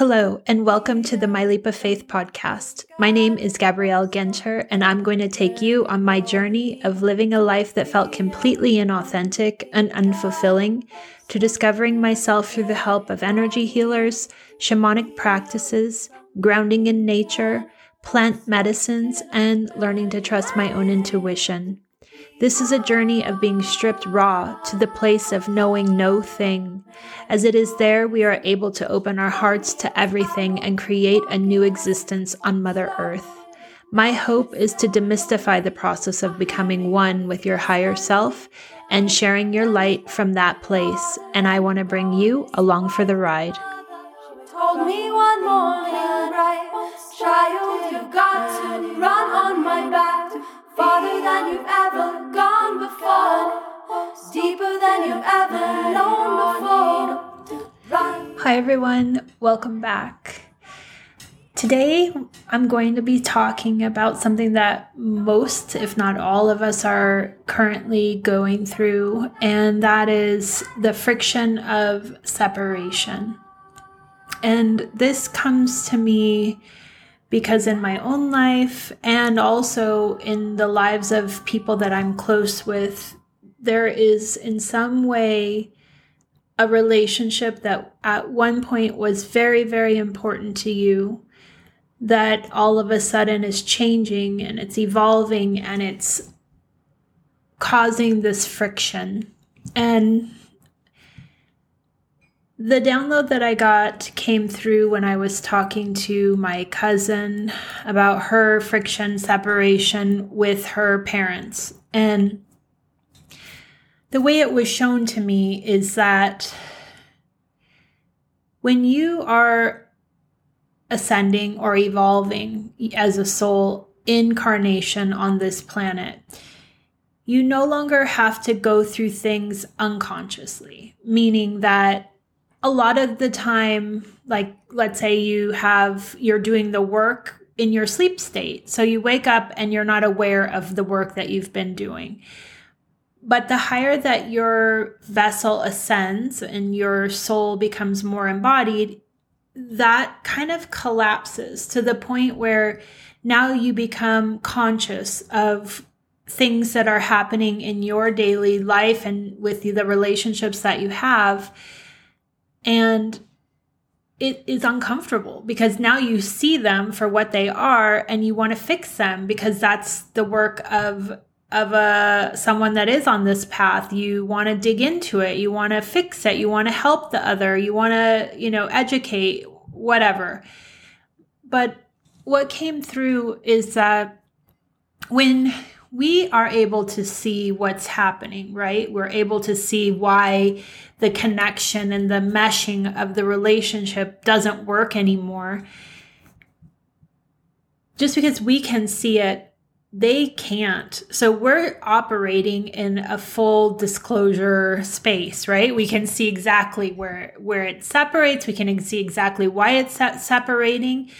Hello, and welcome to the My Leap of Faith podcast. My name is Gabrielle Ginter, and I'm going to take you on my journey of living a life that felt completely inauthentic and unfulfilling to discovering myself through the help of energy healers, shamanic practices, grounding in nature, plant medicines, and learning to trust my own intuition. This is a journey of being stripped raw to the place of knowing no thing. As it is there, we are able to open our hearts to everything and create a new existence on Mother Earth. My hope is to demystify the process of becoming one with your higher self and sharing your light from that place. And I want to bring you along for the ride. Everyone, welcome back. Today, I'm going to be talking about something that most, if not all of us, are currently going through, and that is the friction of separation. And this comes to me because in my own life and also in the lives of people that I'm close with, there is in some way a relationship that at one point was very, very important to you that all of a sudden is changing and it's evolving and it's causing this friction. And the download that I got came through when I was talking to my cousin about her friction separation with her parents. And the way it was shown to me is that when you are ascending or evolving as a soul incarnation on this planet, you no longer have to go through things unconsciously, meaning that a lot of the time, like let's say you have, you're doing the work in your sleep state. So you wake up and you're not aware of the work that you've been doing. But the higher that your vessel ascends and your soul becomes more embodied, that kind of collapses to the point where now you become conscious of things that are happening in your daily life and with the relationships that you have. And it is uncomfortable because now you see them for what they are and you want to fix them because that's the work of of a someone that is on this path. You want to dig into it. You want to fix it. You want to help the other. You want to you know educate whatever. But what came through is that when we are able to see what's happening, right? We're able to see why the connection and the meshing of the relationship doesn't work anymore. Just because we can see it, they can't. So we're operating in a full disclosure space, right? We can see exactly where where it separates, we can see exactly why it's separating,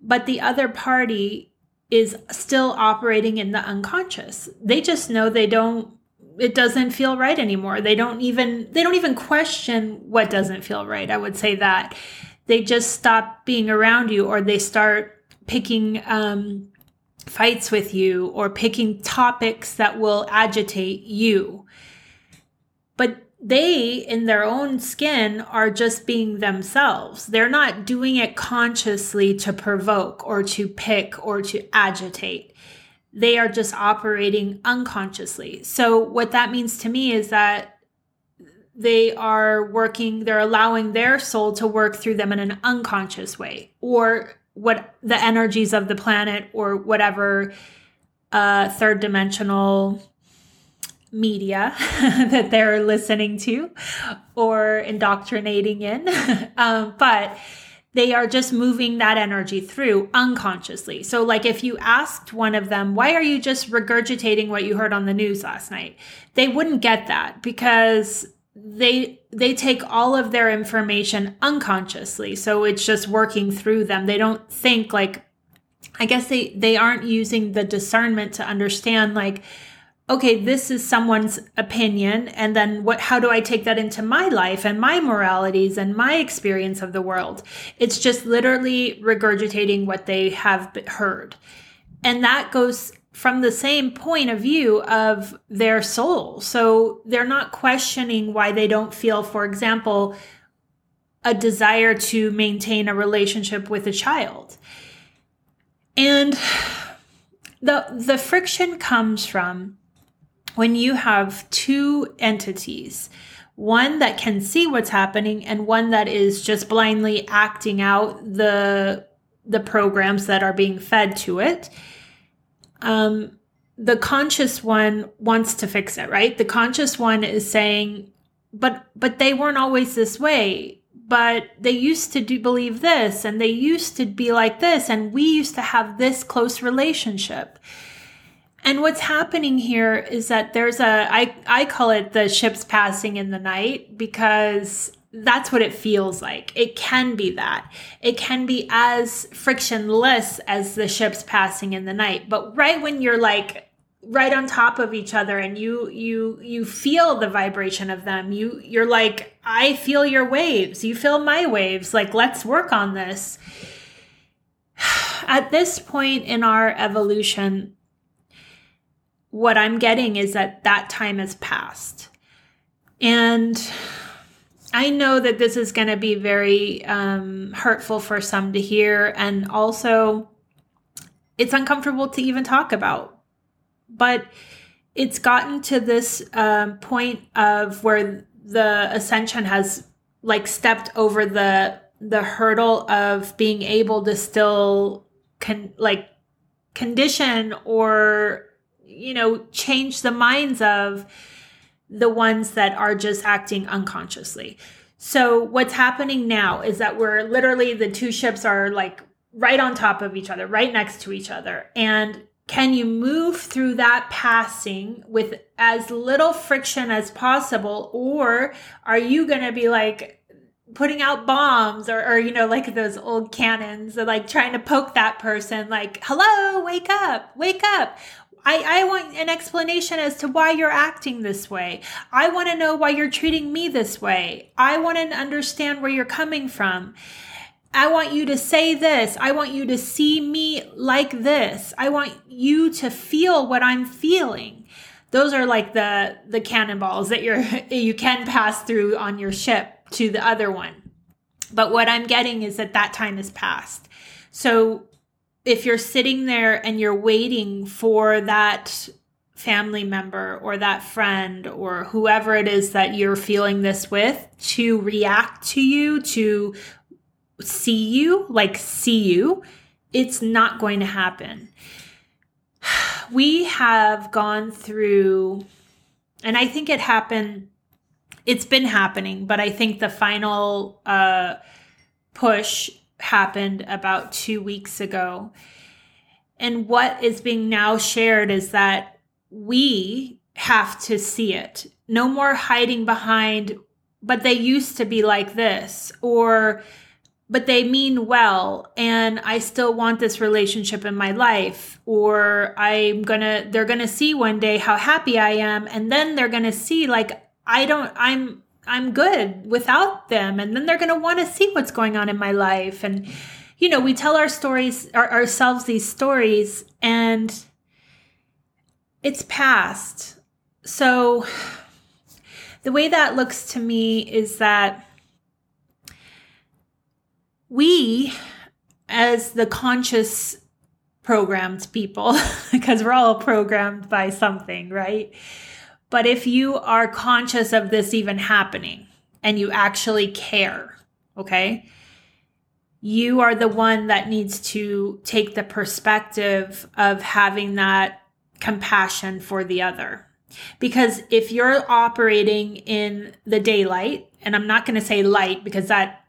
but the other party is still operating in the unconscious. They just know they don't it doesn't feel right anymore. They don't even they don't even question what doesn't feel right. I would say that. They just stop being around you or they start picking um, fights with you or picking topics that will agitate you. But they in their own skin are just being themselves. They're not doing it consciously to provoke or to pick or to agitate. They are just operating unconsciously. So, what that means to me is that they are working, they're allowing their soul to work through them in an unconscious way, or what the energies of the planet, or whatever uh, third dimensional media that they're listening to or indoctrinating in. um, but they are just moving that energy through unconsciously. So, like if you asked one of them, why are you just regurgitating what you heard on the news last night? They wouldn't get that because they they take all of their information unconsciously so it's just working through them they don't think like i guess they they aren't using the discernment to understand like okay, this is someone's opinion. And then what, how do I take that into my life and my moralities and my experience of the world? It's just literally regurgitating what they have heard. And that goes from the same point of view of their soul. So they're not questioning why they don't feel, for example, a desire to maintain a relationship with a child. And the the friction comes from when you have two entities one that can see what's happening and one that is just blindly acting out the the programs that are being fed to it um the conscious one wants to fix it right? The conscious one is saying but but they weren't always this way but they used to do believe this and they used to be like this and we used to have this close relationship. And what's happening here is that there's a I I call it the ships passing in the night because that's what it feels like. It can be that. It can be as frictionless as the ships passing in the night. But right when you're like right on top of each other and you you you feel the vibration of them, you you're like I feel your waves. You feel my waves. Like let's work on this. At this point in our evolution, what I'm getting is that that time has passed. And I know that this is going to be very um, hurtful for some to hear. And also, it's uncomfortable to even talk about. But it's gotten to this um, point of where the ascension has like stepped over the the hurdle of being able to still con- like condition or you know, change the minds of the ones that are just acting unconsciously. So what's happening now is that we're literally the two ships are like right on top of each other, right next to each other. And can you move through that passing with as little friction as possible? Or are you going to be like putting out bombs or, or, you know, like those old cannons, or like trying to poke that person, like, hello, wake up, wake up. I, I want an explanation as to why you're acting this way. I want to know why you're treating me this way. I want to understand where you're coming from. I want you to say this. I want you to see me like this. I want you to feel what I'm feeling. Those are like the the cannonballs that you're you can pass through on your ship to the other one. But what I'm getting is that that time has passed. So if you're sitting there and you're waiting for that family member or that friend or whoever it is that you're feeling this with to react to you, to see you, like see you, it's not going to happen. We have gone through, and I think it happened, it's been happening, but I think the final uh, push happened about two weeks ago. And what is being now shared is that we have to see it. No more hiding behind, but they used to be like this, or but they mean well and I still want this relationship in my life or I'm going to they're going to see one day how happy I am and then they're going to see like I don't I'm I'm good without them. And then they're going to want to see what's going on in my life. And, you know, we tell our stories, our, ourselves these stories, and it's past. So the way that looks to me is that we, as the conscious programmed people, because we're all programmed by something, right? But if you are conscious of this even happening and you actually care, okay, you are the one that needs to take the perspective of having that compassion for the other. Because if you're operating in the daylight, and I'm not going to say light because that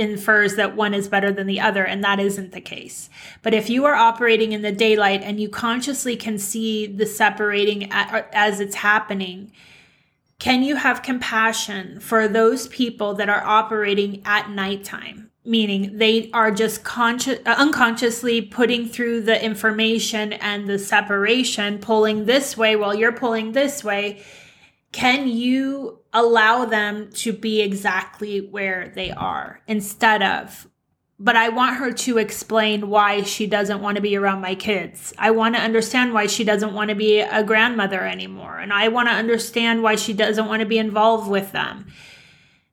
infers that one is better than the other, and that isn't the case. But if you are operating in the daylight and you consciously can see the separating as it's happening, can you have compassion for those people that are operating at nighttime? meaning they are just conscious uh, unconsciously putting through the information and the separation pulling this way while you're pulling this way can you allow them to be exactly where they are instead of but I want her to explain why she doesn't want to be around my kids. I want to understand why she doesn't want to be a grandmother anymore. And I want to understand why she doesn't want to be involved with them.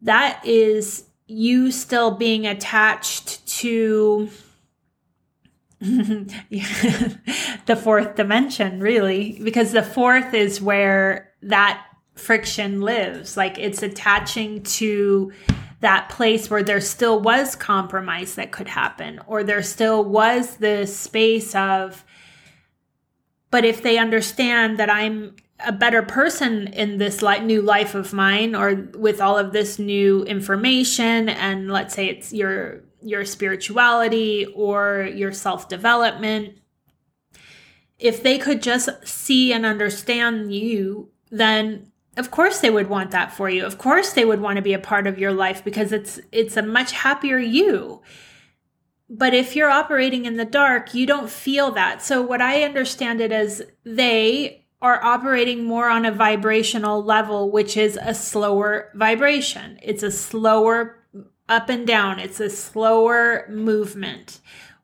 That is you still being attached to the fourth dimension, really, because the fourth is where that friction lives. Like it's attaching to that place where there still was compromise that could happen, or there still was this space of, but if they understand that I'm a better person in this like new life of mine or with all of this new information and let's say it's your your spirituality or your self-development if they could just see and understand you then of course they would want that for you of course they would want to be a part of your life because it's it's a much happier you but if you're operating in the dark you don't feel that so what i understand it as they are operating more on a vibrational level, which is a slower vibration. It's a slower up and down, it's a slower movement.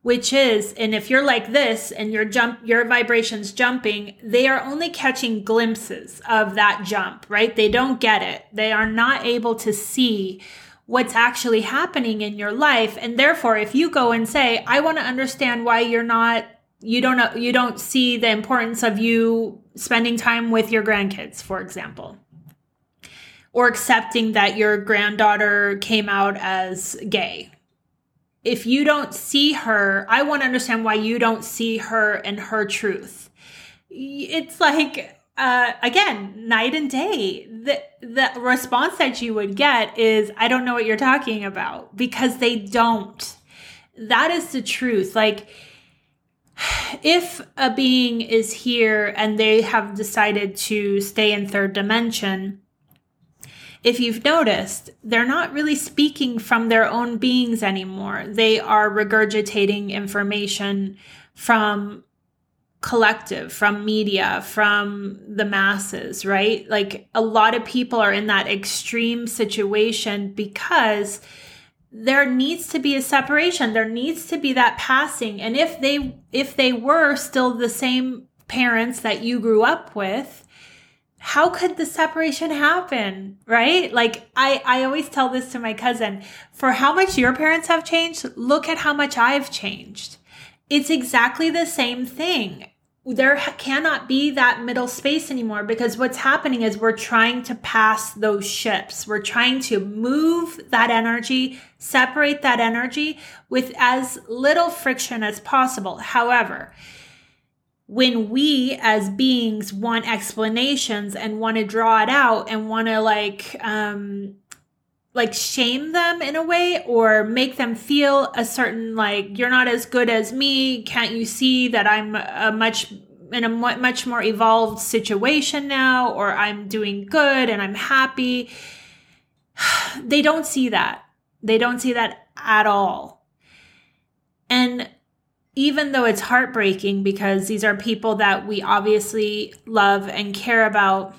Which is, and if you're like this and your jump, your vibrations jumping, they are only catching glimpses of that jump, right? They don't get it. They are not able to see what's actually happening in your life. And therefore, if you go and say, I want to understand why you're not you don't you don't see the importance of you spending time with your grandkids for example or accepting that your granddaughter came out as gay if you don't see her i want to understand why you don't see her and her truth. It's like uh, again night and day. The the response that you would get is i don't know what you're talking about because they don't. That is the truth. Like if a being is here and they have decided to stay in third dimension, if you've noticed, they're not really speaking from their own beings anymore. They are regurgitating information from collective, from media, from the masses, right? Like a lot of people are in that extreme situation because there needs to be a separation there needs to be that passing and if they if they were still the same parents that you grew up with how could the separation happen right like i i always tell this to my cousin for how much your parents have changed look at how much i've changed it's exactly the same thing there cannot be that middle space anymore because what's happening is we're trying to pass those ships. We're trying to move that energy, separate that energy with as little friction as possible. However, when we as beings want explanations and want to draw it out and want to like um like shame them in a way or make them feel a certain like you're not as good as me. Can't you see that i'm a much in a much more evolved situation now or i'm doing good and i'm happy? They don't see that. They don't see that at all. And even though it's heartbreaking because these are people that we obviously love and care about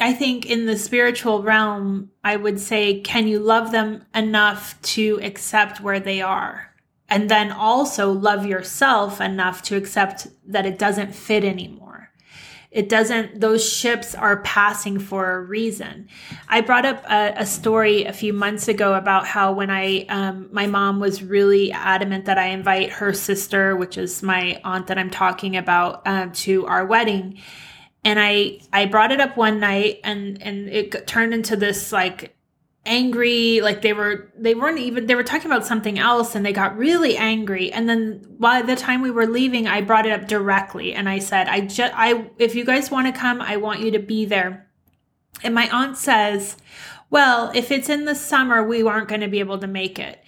I think in the spiritual realm, I would say, can you love them enough to accept where they are? And then also love yourself enough to accept that it doesn't fit anymore. It doesn't, those ships are passing for a reason. I brought up a, a story a few months ago about how when I, um, my mom was really adamant that I invite her sister, which is my aunt that I'm talking about, uh, to our wedding and I I brought it up one night and and it turned into this like angry like they were they weren't even they were talking about something else and they got really angry. And then by the time we were leaving I brought it up directly and I said I just I if you guys want to come I want you to be there. And my aunt says well if it's in the summer we aren't going to be able to make it.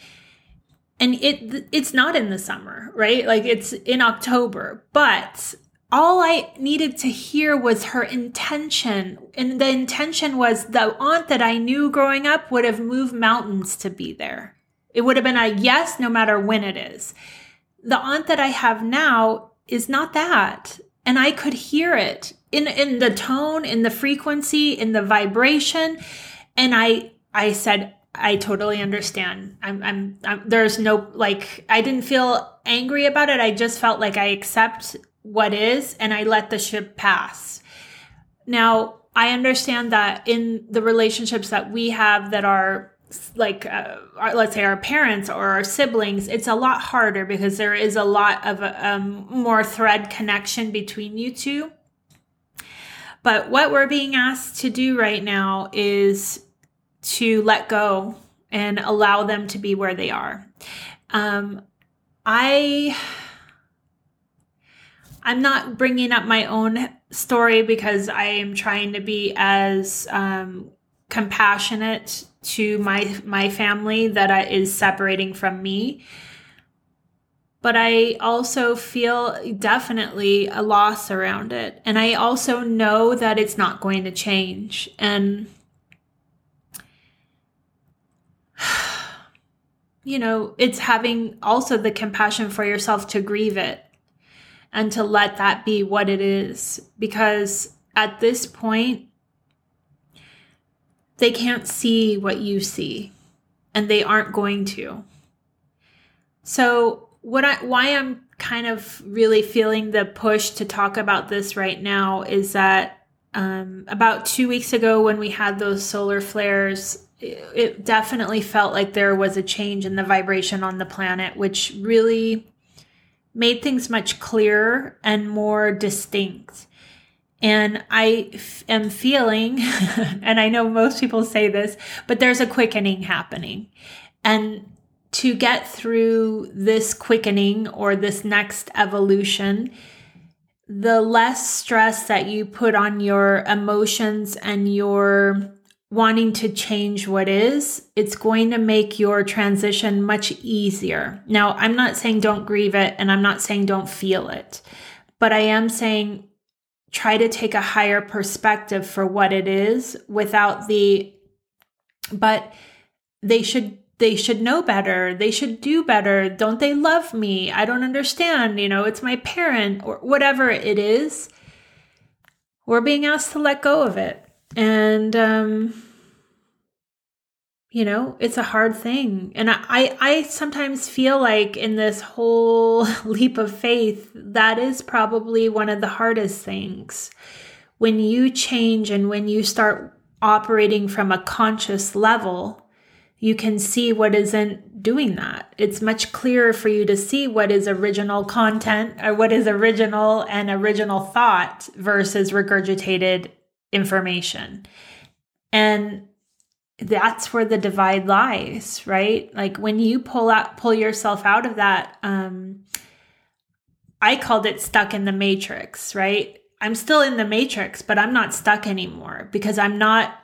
And it it's not in the summer right? Like it's in October. But all I needed to hear was her intention. And the intention was the aunt that I knew growing up would have moved mountains to be there. It would have been a yes, no matter when it is. The aunt that I have now is not that. And I could hear it in, in the tone, in the frequency, in the vibration. And I, I said, I totally understand. I'm, I'm, I'm, there's no, like, I didn't feel angry about it. I just felt like I accept what is and I let the ship pass. Now, I understand that in the relationships that we have that are like uh, our, let's say our parents or our siblings it's a lot harder because there is a lot of um, more thread connection between you two but what we're being asked to do right now is to let go and allow them to be where they are um, i I'm not bringing up my own story because I am trying to be as um, compassionate to my my family that is separating from me. But I also feel definitely a loss around it. And I also know that it's not going to change. And, you know, it's having also the compassion for yourself to grieve it and to let that be what it is. Because at this point, they can't see what you see, and they aren't going to. So, what I why I'm kind of really feeling the push to talk about this right now is that um, about two weeks ago, when we had those solar flares, it, it definitely felt like there was a change in the vibration on the planet, which really made things much clearer and more distinct. And I f- am feeling, and I know most people say this, but there's a quickening happening. And to get through this quickening or this next evolution, the less stress that you put on your emotions and your wanting to change what is, it's going to make your transition much easier. Now, I'm not saying don't grieve it and I'm not saying don't feel it, but I am saying try to take a higher perspective for what it is without the but they should they should know better. They should do better. Don't they love me? I don't understand you know it's my parent or whatever it is. We're being asked to let go of it. And um you know it's a hard thing and i i sometimes feel like in this whole leap of faith that is probably one of the hardest things when you change and when you start operating from a conscious level you can see what isn't doing that. It's much clearer for you to see what is original content or what is original and original thought versus regurgitated information. And that's where the divide lies, right? Like when you pull out pull yourself out of that um I called it stuck in the matrix, right? I'm still in the matrix, but I'm not stuck anymore because I'm not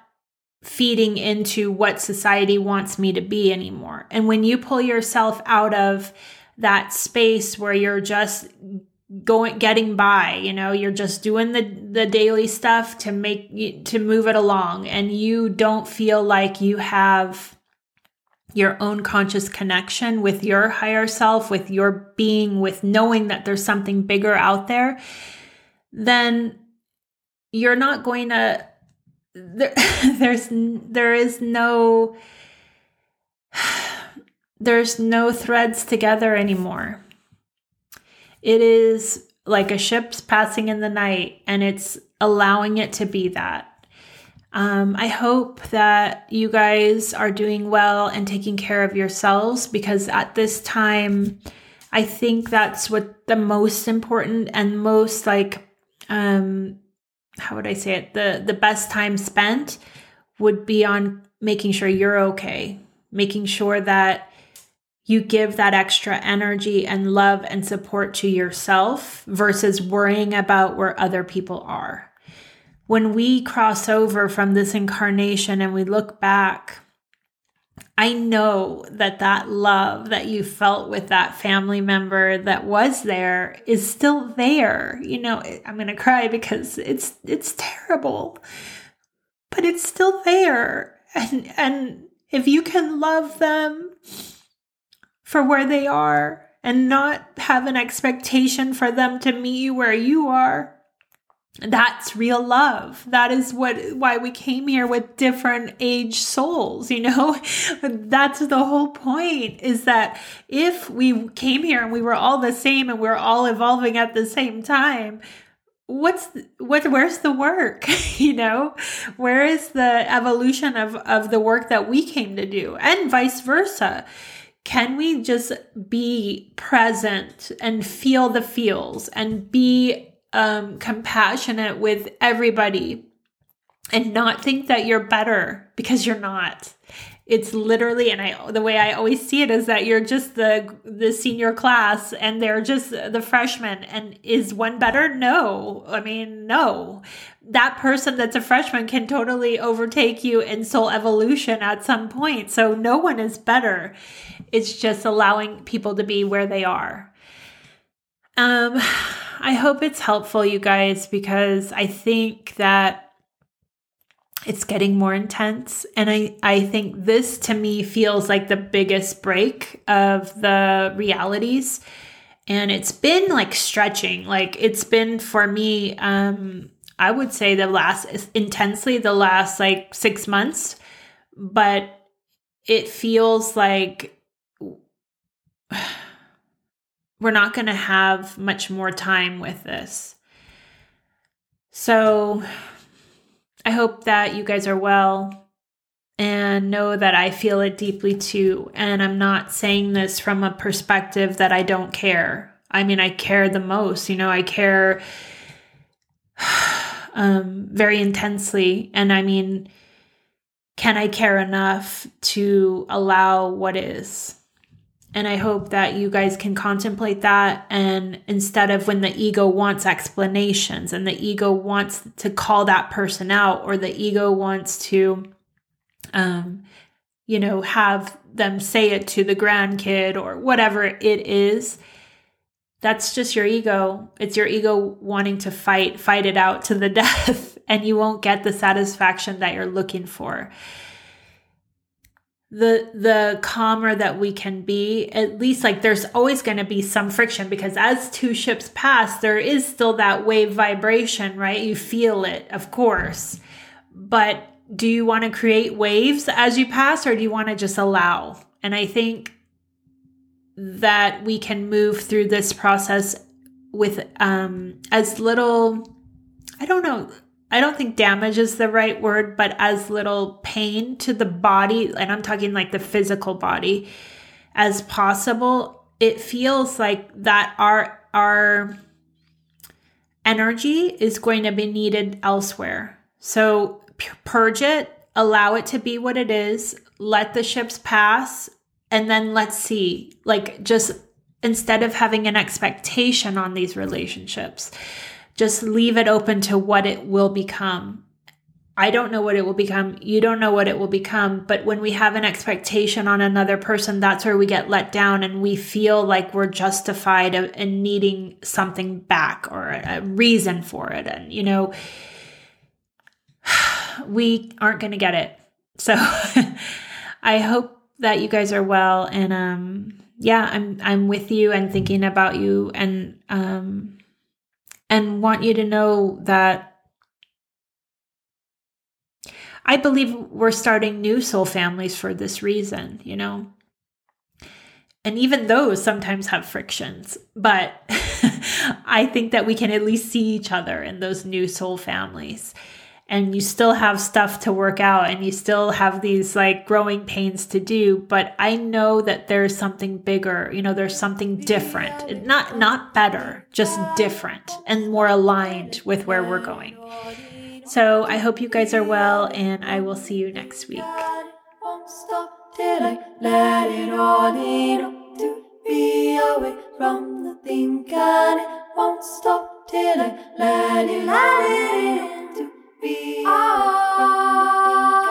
feeding into what society wants me to be anymore. And when you pull yourself out of that space where you're just going getting by you know? You're just doing the the daily stuff to make to move it along. And you don't feel like you have your own conscious connection with your higher self with your being with knowing that there's something bigger out there then you're not going to there, there's there is no there's no threads together anymore it is like a ship's passing in the night and it's allowing it to be that. Um, I hope that you guys are doing well and taking care of yourselves because at this time, I think that's what the most important and most like, um, how would I say it? The the best time spent would be on making sure you're okay, making sure that you give that extra energy and love and support to yourself versus worrying about where other people are. When we cross over from this incarnation and we look back, I know that that love that you felt with that family member that was there is still there. You know, I'm going to cry because it's it's terrible. But it's still there. And and if you can love them for where they are and not have an expectation for them to meet you where you are, that's real love. That is what why we came here with different age souls you know? That's the whole point is that if we came here and we were all the same and we we're all evolving at the same time what's what where's the work you know? Where is the evolution of of the work that we came to do? And vice versa can we just be present and feel the feels and be um, compassionate with everybody and not think that you're better because you're not? It's literally and i the way i always see it is that you're just the the senior class and they're just the freshmen and is one better? No. I mean no that person that's a freshman can totally overtake you in soul evolution at some point so no one is better it's just allowing people to be where they are um I hope it's helpful, you guys, because I think that it's getting more intense. And I, I think this to me feels like the biggest break of the realities. And it's been like stretching. Like it's been for me, um, I would say the last intensely the last like six months, but it feels like we're not going to have much more time with this. So I hope that you guys are well and know that I feel it deeply too. And I'm not saying this from a perspective that I don't care. I mean, I care the most. You know, I care um, very intensely. And I mean, can I care enough to allow what is? And I hope that you guys can contemplate that. And instead of when the ego wants explanations and the ego wants to call that person out or the ego wants to, um, you know, have them say it to the grandkid or whatever it is, that's just your ego. It's your ego wanting to fight, fight it out to the death, and you won't get the satisfaction that you're looking for. The the calmer that we can be at least like there's always going to be some friction because as two ships pass there is still that wave vibration right? You feel it of course. But do you want to create waves as you pass or do you want to just allow? And i think that we can move through this process with um as little i don't know I don't think damage is the right word, but as little pain to the body, and I'm talking like the physical body, as possible. It feels like that our our energy is going to be needed elsewhere. So purge it, allow it to be what it is, let the ships pass, and then let's see. Like just instead of having an expectation on these relationships just leave it open to what it will become. I don't know what it will become. You don't know what it will become. But when we have an expectation on another person, that's where we get let down and we feel like we're justified in needing something back or a reason for it. And, you know, we aren't going to get it. So I hope that you guys are well. And, um, yeah, I'm, I'm with you and thinking about you. And, um, and want you to know that I believe we're starting new soul families for this reason, you know? And even those sometimes have frictions, but I think that we can at least see each other in those new soul families and you still have stuff to work out and you still have these like growing pains to do but i know that there's something bigger you know there's something different. Not not better just different and more aligned with where we're going. So i hope you guys are well and i will see you next week. Be away from the thing and it won't stop till I let it, let it be. Oh.